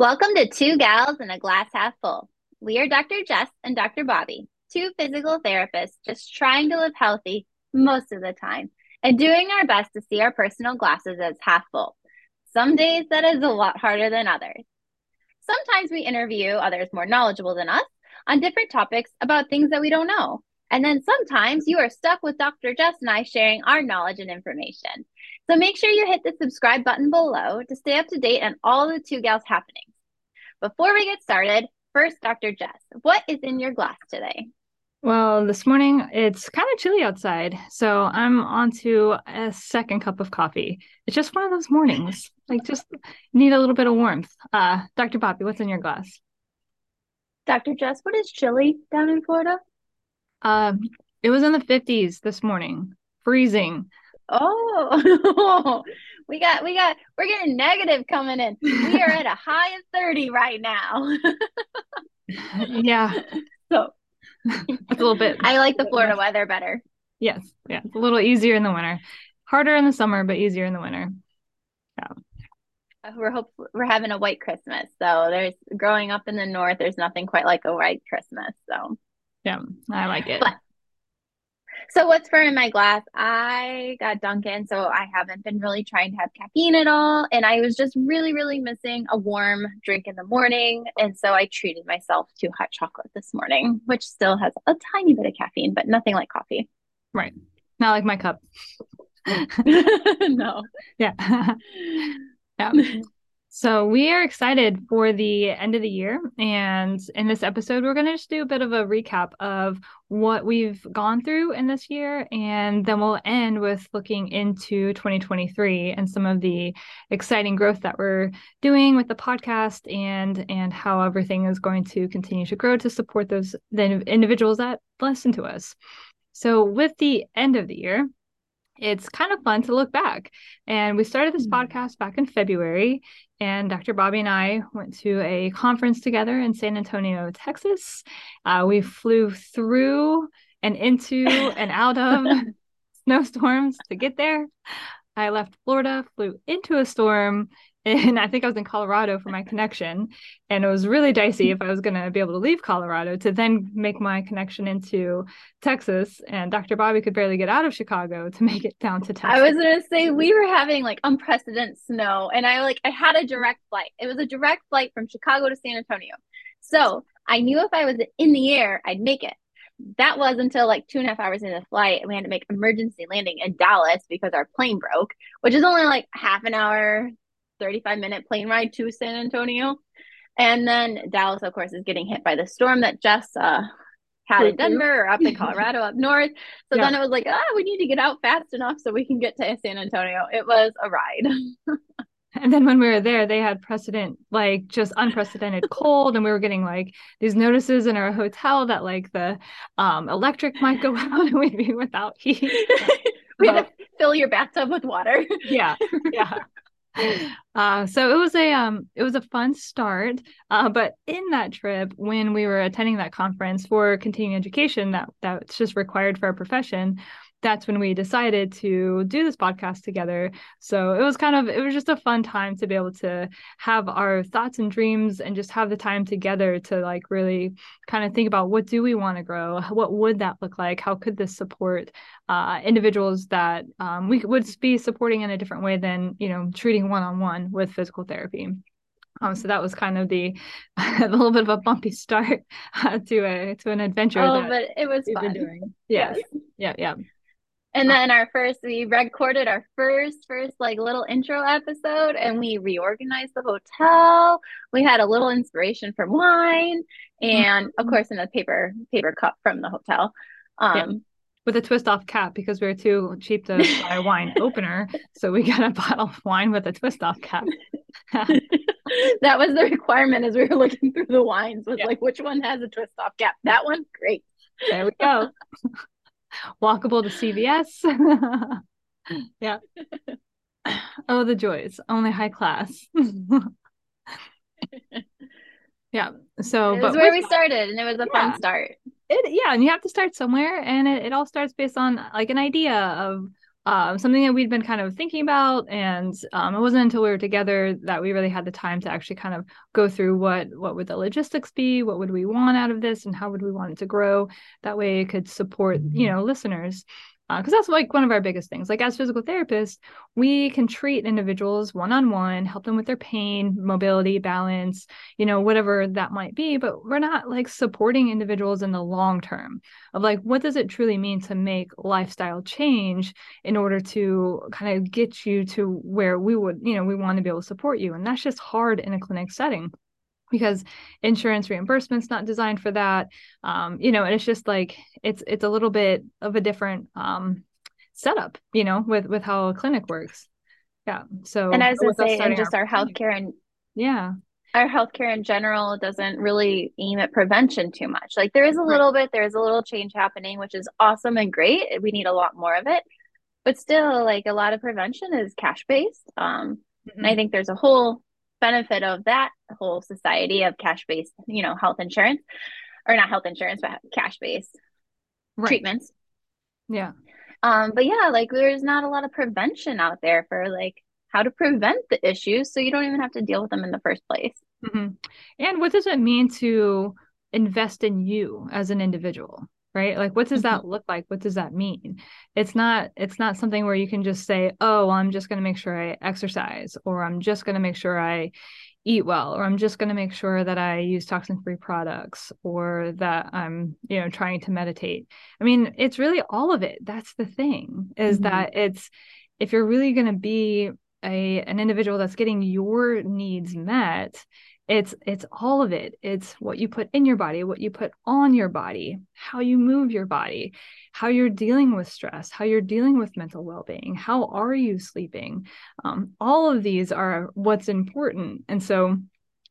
Welcome to Two Gals and a Glass Half Full. We are Dr. Jess and Dr. Bobbie, two physical therapists just trying to live healthy most of the time and doing our best to see our personal glasses as half full. Some days that is a lot harder than others. Sometimes we interview others more knowledgeable than us on different topics about things that we don't know. And then sometimes you are stuck with Dr. Jess and I sharing our knowledge and information. So make sure you hit the subscribe button below to stay up to date on all the Two Gals happenings. Before we get started, first, Dr. Jess, what is in your glass today? Well, this morning it's kind of chilly outside, so I'm on to a second cup of coffee. It's just one of those mornings, like just need a little bit of warmth. Uh, Dr. Bobbie, what's in your glass? Dr. Jess, what is chilly down in Florida? Um, it was in the 50s this morning, freezing. Oh, we got, we got, we're getting negative coming in. We are at a high of 30 right now. yeah. So it's a little bit. I like the Florida weather better. Yes. Yeah. It's a little easier in the winter, harder in the summer, but easier in the winter. Yeah. Uh, we're hope we're having a white Christmas. So there's growing up in the north, there's nothing quite like a white Christmas. So yeah, I like it. But, so what's for in my glass? I got Dunkin', so I haven't been really trying to have caffeine at all. And I was just really, really missing a warm drink in the morning. And so I treated myself to hot chocolate this morning, which still has a tiny bit of caffeine, but nothing like coffee. Right. Not like my cup. no. Yeah. yeah. So we are excited for the end of the year. And in this episode, we're going to just do a bit of a recap of what we've gone through in this year. And then we'll end with looking into 2023 and some of the exciting growth that we're doing with the podcast and and how everything is going to continue to grow to support those the individuals that listen to us. So with the end of the year, it's kind of fun to look back. And we started this mm-hmm. podcast back in February, and Dr. Bobbie and I went to a conference together in San Antonio, Texas. Uh, we flew through and into and out of snowstorms to get there. I left Florida, flew into a storm, and I think I was in Colorado for my connection. And it was really dicey if I was going to be able to leave Colorado to then make my connection into Texas. And Dr. Bobbie could barely get out of Chicago to make it down to Texas. I was going to say we were having like unprecedented snow, and I like I had a direct flight. It was a direct flight from Chicago to San Antonio. So I knew if I was in the air, I'd make it. That was until like two and a half hours into the flight, we had to make emergency landing in Dallas because our plane broke, which is only like half an hour, 35 minute plane ride to San Antonio. And then Dallas, of course, is getting hit by the storm that Jess uh, had in Denver or up in Colorado up north. So yeah. then it was like, ah, we need to get out fast enough so we can get to San Antonio. It was a ride. and then when we were there, they had precedent, like just unprecedented cold, and we were getting like these notices in our hotel that like the um, electric might go out and we'd be without heat. we had to fill your bathtub with water. yeah, yeah. Uh, so it was a um it was a fun start. Uh, but in that trip when we were attending that conference for continuing education that that's just required for our profession that's when we decided to do this podcast together. So it was kind of it was just a fun time to be able to have our thoughts and dreams and just have the time together to like really kind of think about what do we want to grow? What would that look like? How could this support uh, individuals that um, we would be supporting in a different way than you know treating one on one with physical therapy. Um, so that was kind of the a little bit of a bumpy start uh, to a to an adventure. Oh, but it was fun. Doing. Yes. yes. Yeah. Yeah. And then our first, we recorded our first, first like little intro episode and we reorganized the hotel. We had a little inspiration from wine and mm-hmm. of course in a paper, paper cup from the hotel. Um, yeah. With a twist off cap because we were too cheap to buy a wine opener. So we got a bottle of wine with a twist off cap. that was the requirement as we were looking through the wines was yeah. like, which one has a twist off cap? That one? Great. There we go walkable to CVS. yeah. Oh, the joys. Only high class. yeah. So, it was where we started, and it was a yeah. fun start. It, yeah, and you have to start somewhere, and it, it all starts based on like an idea of um, something that we'd been kind of thinking about, and um, it wasn't until we were together that we really had the time to actually kind of go through what what would the logistics be, what would we want out of this, and how would we want it to grow. That way, it could support you mm-hmm. know listeners because uh, that's like one of our biggest things. Like as physical therapists, we can treat individuals one on one, help them with their pain, mobility, balance, you know, whatever that might be. But we're not like supporting individuals in the long term of like, what does it truly mean to make lifestyle change in order to kind of get you to where we would, you know, we want to be able to support you. And that's just hard in a clinic setting because insurance reimbursement's not designed for that um, you know and it's just like it's it's a little bit of a different um, setup you know with with how a clinic works yeah so and as i say and just our, our healthcare and yeah our healthcare in general doesn't really aim at prevention too much like there is a little right. bit there's a little change happening which is awesome and great we need a lot more of it but still like a lot of prevention is cash based um, mm-hmm. and i mm-hmm. think there's a whole benefit of that whole society of cash based, you know, health insurance or not health insurance, but cash based right. treatments. Yeah. Um, but yeah, like there's not a lot of prevention out there for like how to prevent the issues so you don't even have to deal with them in the first place. Mm-hmm. And what does it mean to invest in you as an individual? Right? Like what does that mm-hmm. look like? What does that mean? It's not it's not something where you can just say oh i'm just going to make sure i exercise or i'm just going to make sure i eat well or i'm just going to make sure that i use toxin free products or that i'm you know trying to meditate. I mean it's really all of it. That's the thing is mm-hmm. that it's if you're really going to be a an individual that's getting your needs met it's it's all of it. It's what you put in your body what you put on your body how you move your body how you're dealing with stress how you're dealing with mental well-being how are you sleeping? Um, all of these are what's important. And so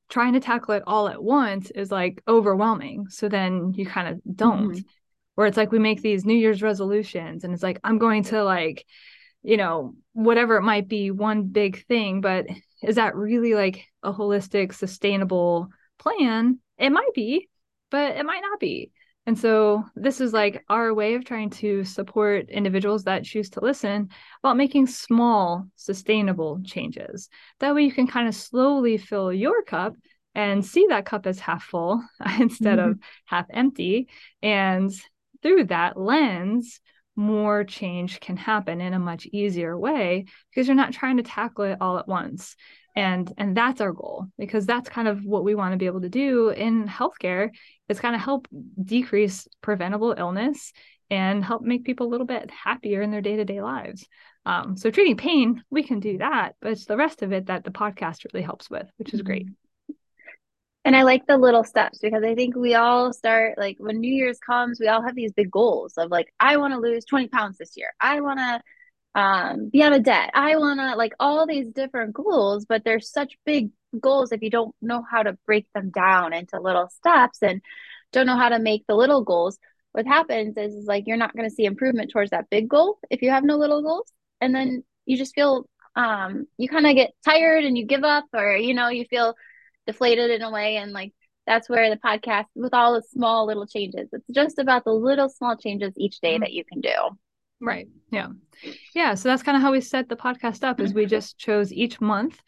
trying to tackle it all at once is like overwhelming. So then you kind of don't. Mm-hmm. where it's like we make these new year's resolutions and it's like i'm going to like you know whatever it might be one big thing but is that really like a holistic sustainable plan? It might be but it might not be. And so this is like our way of trying to support individuals that choose to listen about making small sustainable changes. That way you can kind of slowly fill your cup and see that cup as half full instead mm-hmm. of half empty. And through that lens more change can happen in a much easier way because you're not trying to tackle it all at once. And and that's our goal because that's kind of what we want to be able to do in healthcare is kind of help decrease preventable illness and help make people a little bit happier in their day-to-day lives. Um, so treating pain we can do that but it's the rest of it that the podcast really helps with which is great and I like the little steps because I think we all start like when New Year's comes, we all have these big goals of like, I want to lose 20 pounds this year. I want to um, be out of debt. I want to like all these different goals, but they're such big goals if you don't know how to break them down into little steps and don't know how to make the little goals. What happens is, is like you're not going to see improvement towards that big goal if you have no little goals. And then you just feel um, you kind of get tired and you give up or you know, you feel deflated in a way and like that's where the podcast with all the small little changes it's just about the little small changes each day mm-hmm. that you can do. Right. Yeah. Yeah so that's kind of how we set the podcast up is we just chose each month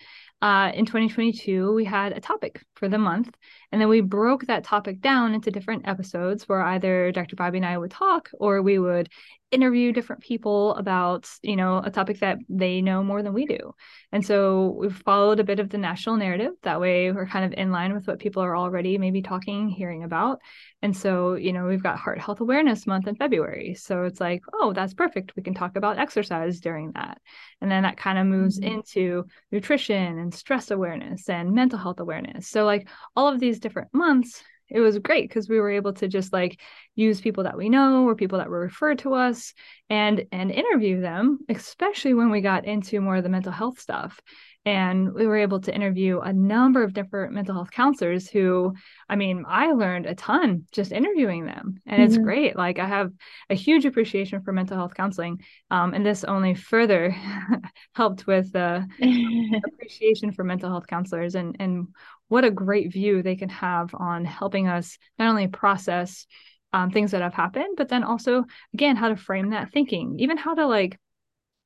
uh, in 2022 we had a topic for the month and then we broke that topic down into different episodes where either dr bobbie and i would talk or we would interview different people about you know a topic that they know more than we do. And so we've followed a bit of the national narrative. That way we're kind of in line with what people are already maybe talking hearing about. And so you know we've got heart health awareness month in february. So it's like oh that's perfect. We can talk about exercise during that. And then that kind of moves mm-hmm. into nutrition and stress awareness and mental health awareness. So like all of these different months it was great because we were able to just like use people that we know or people that were referred to us and and interview them especially when we got into more of the mental health stuff and we were able to interview a number of different mental health counselors who i mean i learned a ton just interviewing them. And mm-hmm. it's great. Like i have a huge appreciation for mental health counseling um, and this only further helped with the appreciation for mental health counselors and and what a great view they can have on helping us not only process um, things that have happened, but then also, again, how to frame that thinking, even how to like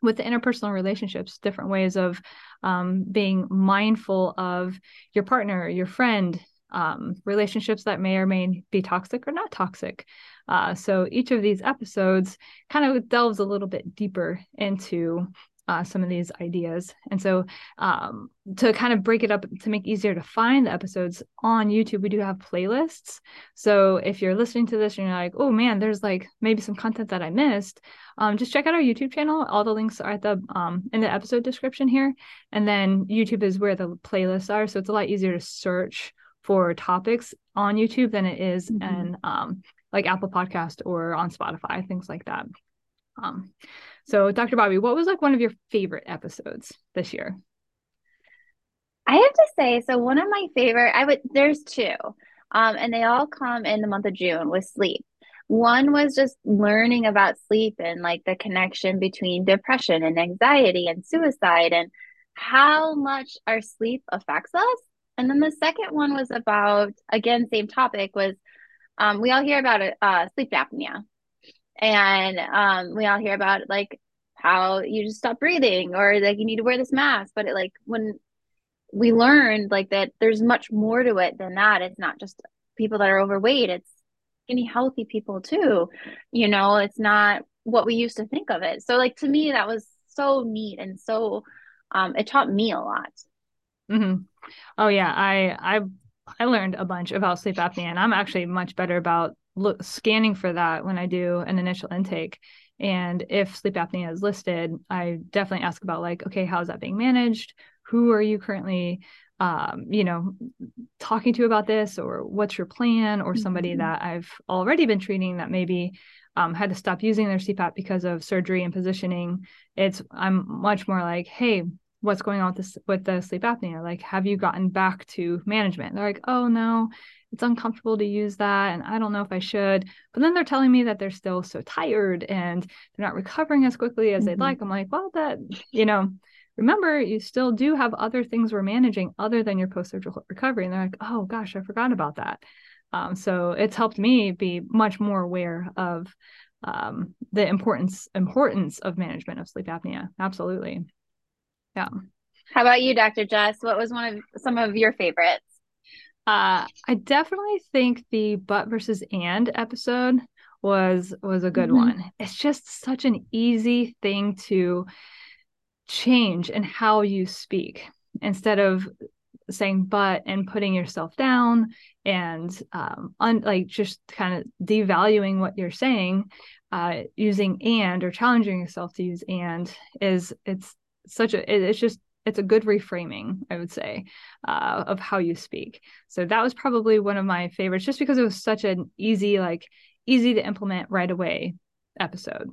with the interpersonal relationships, different ways of um, being mindful of your partner, your friend, um, relationships that may or may be toxic or not toxic. Uh, so each of these episodes kind of delves a little bit deeper into uh, some of these ideas. And so, um, to kind of break it up to make easier to find the episodes on YouTube, we do have playlists. So, if you're listening to this and you're like, oh man, there's like maybe some content that I missed, um, just check out our YouTube channel. All the links are at the um, in the episode description here. And then YouTube is where the playlists are. So, it's a lot easier to search for topics on YouTube than it is mm-hmm. in um, like Apple Podcast or on Spotify, things like that. Um, so, Dr. Bobbie, what was like one of your favorite episodes this year? I have to say, so one of my favorite, I would, there's two, um, and they all come in the month of June with sleep. One was just learning about sleep and like the connection between depression and anxiety and suicide and how much our sleep affects us. And then the second one was about, again, same topic was um, we all hear about uh, sleep apnea and um, we all hear about like how you just stop breathing or like you need to wear this mask. But it like when we learned like that there's much more to it than that. It's not just people that are overweight. It's any healthy people too. You know it's not what we used to think of it. So like to me that was so neat and so um it taught me a lot. Mm-hmm. oh yeah. I i i learned a bunch about sleep apnea and i'm actually much better about look scanning for that when I do an initial intake. And if sleep apnea is listed, I definitely ask about like, okay, how's that being managed? Who are you currently um, you know, talking to about this or what's your plan or somebody mm-hmm. that I've already been treating that maybe um, had to stop using their CPAP because of surgery and positioning. It's I'm much more like, hey, what's going on with this with the sleep apnea? Like, have you gotten back to management? They're like, oh no, it's uncomfortable to use that and I don't know if I should. But then they're telling me that they're still so tired and they're not recovering as quickly as mm-hmm. they'd like. I'm like, well, that, you know, remember you still do have other things we're managing other than your post-surgical recovery. And they're like, oh gosh, I forgot about that. Um, so it's helped me be much more aware of um, the importance importance of management of sleep apnea. Absolutely. Yeah. How about you, Dr. Jess? What was one of some of your favorites? Uh, I definitely think the but versus and episode was was a good mm-hmm. one. It's just such an easy thing to change in how you speak instead of saying but and putting yourself down and um un- like just kind of devaluing what you're saying uh using and or challenging yourself to use and is it's such a it's just it's a good reframing i would say uh, of how you speak. So that was probably one of my favorites just because it was such an easy like easy to implement right away episode.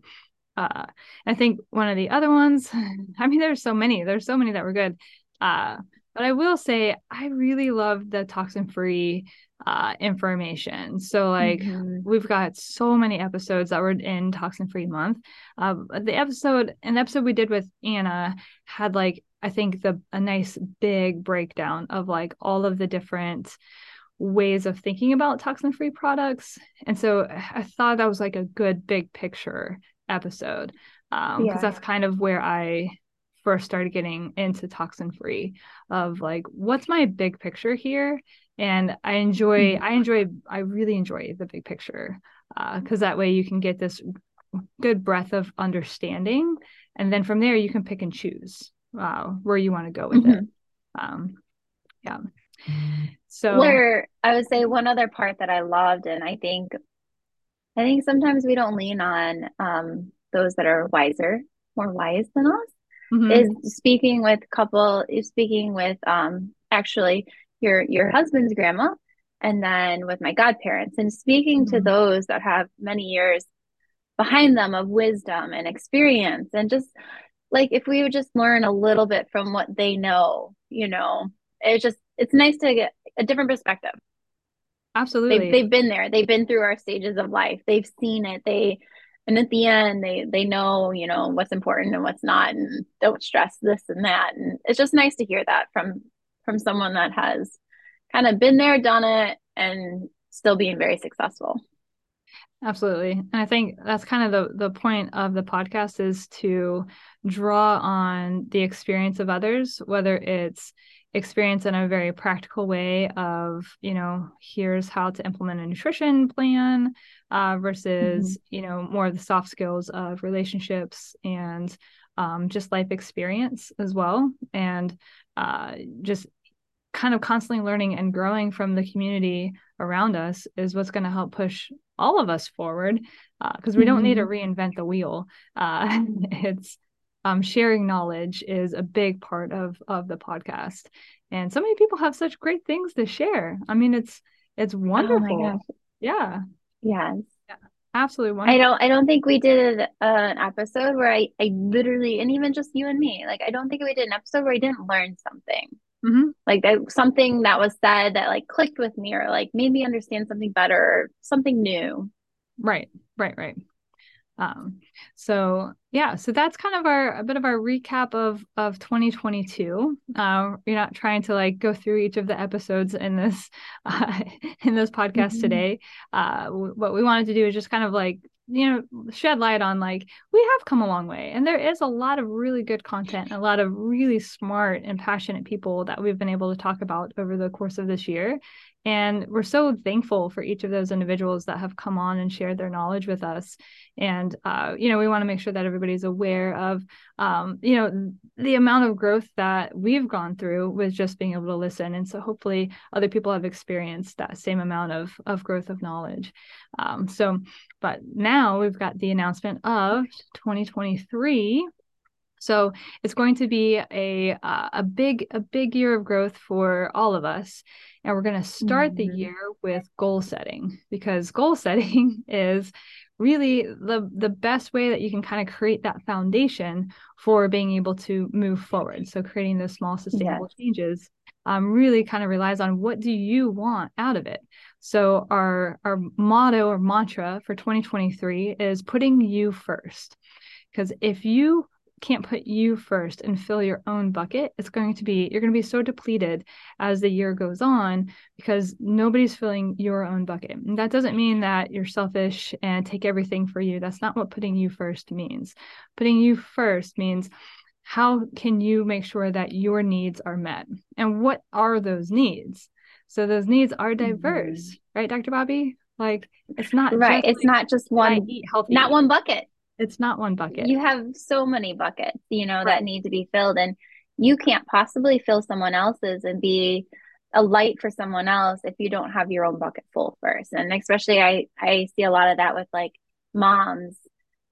Uh, i think one of the other ones i mean there's so many there's so many that were good. Uh, but i will say i really love the toxin free uh, information. So like mm-hmm. we've got so many episodes that were in toxin free month. Uh, the episode, an episode we did with Anna had like I think the a nice big breakdown of like all of the different ways of thinking about toxin free products. And so I thought that was like a good big picture episode because um, yeah. that's kind of where I first started getting into toxin free of like what's my big picture here and i enjoy mm-hmm. i enjoy i really enjoy the big picture because uh, that way you can get this good breadth of understanding and then from there you can pick and choose uh, where you want to go with mm-hmm. it. Um, yeah. So where I would say one other part that I loved, and I think, I think sometimes we don't lean on um, those that are wiser, more wise than us. Mm-hmm. Is speaking with couple, is speaking with um, actually your your husband's grandma, and then with my godparents, and speaking mm-hmm. to those that have many years behind them of wisdom and experience, and just like if we would just learn a little bit from what they know, you know, it's just it's nice to get a different perspective. Absolutely. They've, they've been there. They've been through our stages of life. They've seen it. They and at the end they they know, you know, what's important and what's not and don't stress this and that. And it's just nice to hear that from from someone that has kind of been there, done it and still being very successful. Absolutely. And I think that's kind of the the point of the podcast is to draw on the experience of others, whether it's experience in a very practical way of, you know, here's how to implement a nutrition plan uh, versus, mm-hmm. you know, more of the soft skills of relationships and um, just life experience as well. And uh, just kind of constantly learning and growing from the community around us is what's going to help push all of us forward because uh, we mm-hmm. don't need to mm-hmm. reinvent the wheel uh, it's um, sharing knowledge is a big part of of the podcast. And so many people have such great things to share. I mean it's it's oh wonderful. oh yeah. Yes. Yeah, absolutely wonderful. i don't i don't think we did uh, an episode where i i literally and even just you and me like i don't think we did an episode where i didn't learn something. Mm-hmm. Like that, something that was said that like clicked with me or like made me understand something better or something new. Right, right, right. Um, so yeah, so that's kind of our a bit of our recap of of 2022. Uh, you're not trying to like go through each of the episodes in this uh, in this podcast mm-hmm. today. Uh, w- what we wanted to do is just kind of like you know shed light on like we have come a long way and there is a lot of really good content a lot of really smart and passionate people that we've been able to talk about over the course of this year and we're so thankful for each of those individuals that have come on and shared their knowledge with us. And, uh, you know, we want to make sure that everybody's aware of, um, you know, the amount of growth that we've gone through with just being able to listen. And so hopefully other people have experienced that same amount of, of growth of knowledge. Um, so, but now we've got the announcement of 2023 so it's going to be a uh, a big a big year of growth for all of us, and we're going to start mm-hmm. the year with goal setting because goal setting is really the the best way that you can kind of create that foundation for being able to move forward. So creating those small sustainable yes. changes um, really kind of relies on what do you want out of it. So our our motto or mantra for 2023 is putting you first. Because if you can't put you first and fill your own bucket, it's going to be, you're going to be so depleted as the year goes on because nobody's filling your own bucket. And that doesn't mean that you're selfish and take everything for you. That's not what putting you first means. Putting you first means how can you make sure that your needs are met? And what are those needs? So those needs are diverse, mm-hmm. right, Dr. Bobbie? Like it's not right. It's like, not just one eat healthy. Not one bucket it's not one bucket. You have so many buckets, you know, right. that need to be filled and you can't possibly fill someone else's and be a light for someone else if you don't have your own bucket full first. And especially I I see a lot of that with like moms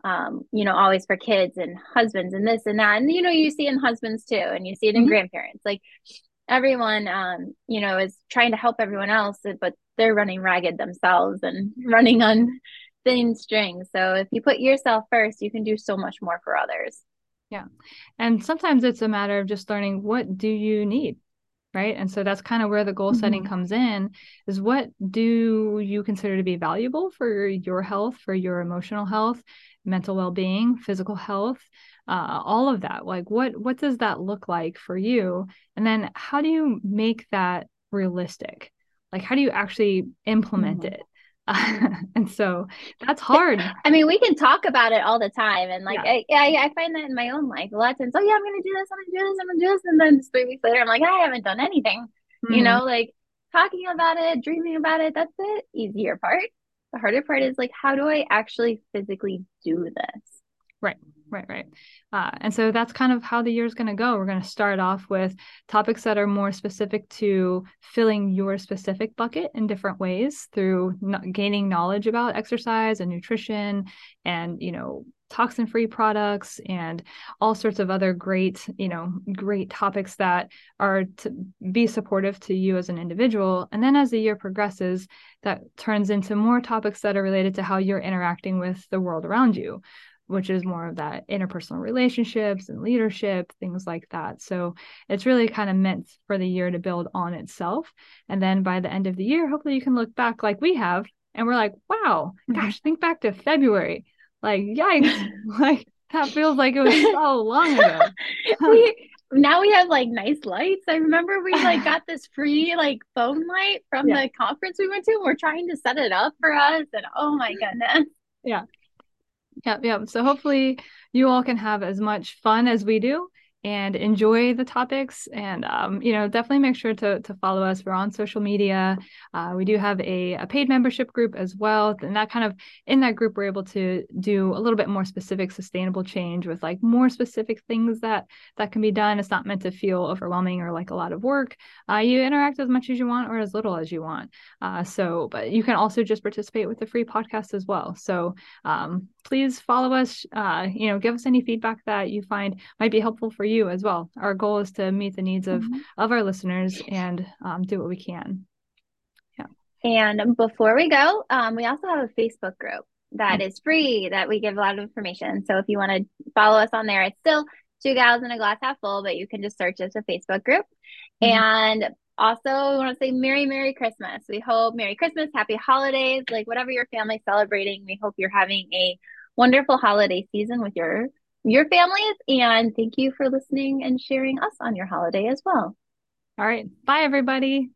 um, you know, always for kids and husbands and this and that. And you know, you see in husbands too, and you see it in mm-hmm. grandparents. Like everyone um, you know, is trying to help everyone else, but they're running ragged themselves and running on thin string. So if you put yourself first, you can do so much more for others. Yeah. And sometimes it's a matter of just learning what do you need? Right. And so that's kind of where the goal mm-hmm. setting comes in is what do you consider to be valuable for your health, for your emotional health, mental well-being, physical health, uh, all of that. Like what what does that look like for you? And then how do you make that realistic? Like how do you actually implement mm-hmm. it? and so that's hard. I mean, we can talk about it all the time, and like, yeah. I, I, I find that in my own life a lot of times. Oh yeah, I'm gonna do this. I'm gonna do this. I'm gonna do this, and then three weeks later, I'm like, I haven't done anything. Mm-hmm. You know, like talking about it, dreaming about it. That's the easier part. The harder part is like, how do I actually physically do this? Right right right. Uh, and so that's kind of how the year is going to go. We're going to start off with topics that are more specific to filling your specific bucket in different ways through gaining knowledge about exercise and nutrition and you know toxin free products and all sorts of other great you know great topics that are to be supportive to you as an individual. And then as the year progresses that turns into more topics that are related to how you're interacting with the world around you which is more of that interpersonal relationships and leadership, things like that. So it's really kind of meant for the year to build on itself. And then by the end of the year, hopefully you can look back like we have and we're like, wow, mm-hmm. gosh, think back to February. Like, yikes. like, that feels like it was so long ago. we now we have like nice lights. I remember we like got this free like phone light from yeah. the conference we went to. And we're trying to set it up for us, and oh my goodness. Yeah. Yep, yep. So hopefully you all can have as much fun as we do and enjoy the topics and um, you know definitely make sure to, to follow us. We're on social media. Uh, we do have a, a paid membership group as well. And that kind of in that group we're able to do a little bit more specific sustainable change with like more specific things that that can be done. It's not meant to feel overwhelming or like a lot of work. Uh, you interact as much as you want or as little as you want. Uh, so but you can also just participate with the free podcast as well. So um, please follow us. Uh, you know give us any feedback that you find might be helpful for you as well. Our goal is to meet the needs of mm-hmm. of our listeners and um, do what we can. Yeah. And before we go, um, we also have a Facebook group that mm-hmm. is free that we give a lot of information. So if you want to follow us on there, it's still two gals in a glass half full, but you can just search as a Facebook group. Mm-hmm. And also, we want to say Merry, Merry Christmas. We hope Merry Christmas, Happy Holidays, like whatever your family's celebrating. We hope you're having a wonderful holiday season with your your families. And thank you for listening and sharing us on your holiday as well. All right. Bye, everybody.